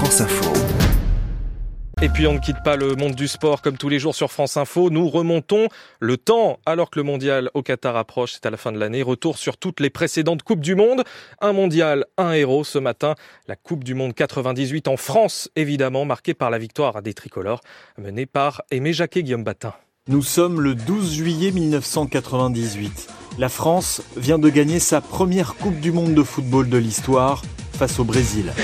France Info. Et puis on ne quitte pas le monde du sport comme tous les jours sur France Info. Nous remontons le temps alors que le mondial au Qatar approche. C'est à la fin de l'année. Retour sur toutes les précédentes Coupes du Monde. Un mondial, un héros ce matin. La Coupe du Monde 98 en France, évidemment, marquée par la victoire des tricolores, menée par Aimé Jacquet Guillaume Batin. Nous sommes le 12 juillet 1998. La France vient de gagner sa première Coupe du Monde de football de l'histoire face au Brésil.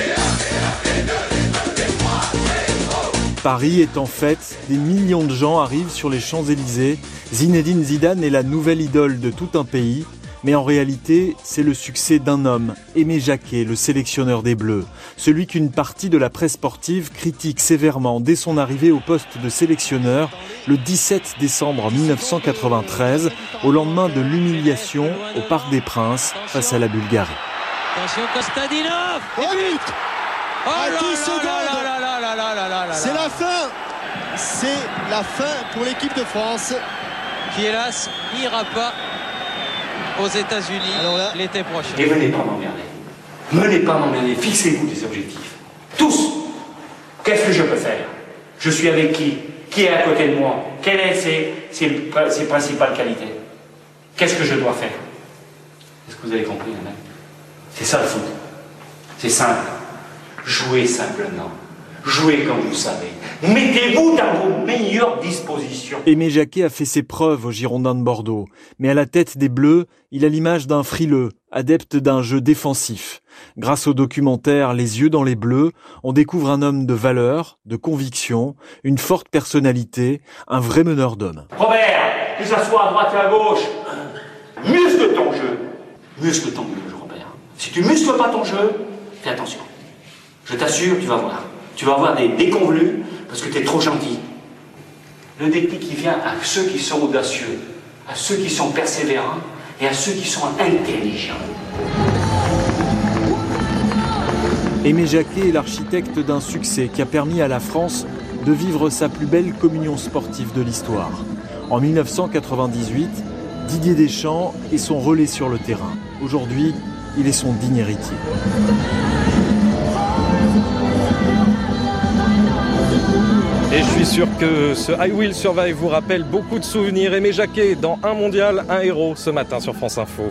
Paris est en fête, des millions de gens arrivent sur les Champs-Élysées. Zinedine Zidane est la nouvelle idole de tout un pays. Mais en réalité, c'est le succès d'un homme, Aimé Jacquet, le sélectionneur des Bleus. Celui qu'une partie de la presse sportive critique sévèrement dès son arrivée au poste de sélectionneur le 17 décembre 1993, au lendemain de l'humiliation au Parc des Princes face à la Bulgarie. Attention Kostadinov Oh, but Oh à 10 secondes. C'est la fin. C'est la fin pour l'équipe de France. Qui hélas n'ira pas aux États-Unis l'été prochain. Et venez pas m'emmerder. Venez pas m'emmerder. Fixez-vous des objectifs. Tous. Qu'est-ce que je peux faire? Je suis avec qui? Qui est à côté de moi? Quelles sont ses, principales qualités? Qu'est-ce que je dois faire? Est-ce que vous avez compris, C'est ça le foot. C'est simple. Jouez simplement. Jouez comme vous savez. Mettez-vous dans vos meilleures dispositions. Aimé Jacquet a fait ses preuves aux Girondins de Bordeaux, mais à la tête des Bleus, il a l'image d'un frileux, adepte d'un jeu défensif. Grâce au documentaire Les yeux dans les bleus, on découvre un homme de valeur, de conviction, une forte personnalité, un vrai meneur d'hommes. Robert, que ça soit à droite et à gauche, muscle ton jeu. Muscle ton jeu, Robert. Si tu muscles pas ton jeu, fais attention. Je t'assure, tu vas voir. Tu vas avoir des déconvenus parce que tu es trop gentil. Le déclic qui vient à ceux qui sont audacieux, à ceux qui sont persévérants et à ceux qui sont intelligents. Aimé Jacquet est l'architecte d'un succès qui a permis à la France de vivre sa plus belle communion sportive de l'histoire. En 1998, Didier Deschamps est son relais sur le terrain. Aujourd'hui, il est son digne héritier. Et je suis sûr que ce I Will Survive vous rappelle beaucoup de souvenirs. Aimé Jacquet dans Un mondial, un héros ce matin sur France Info.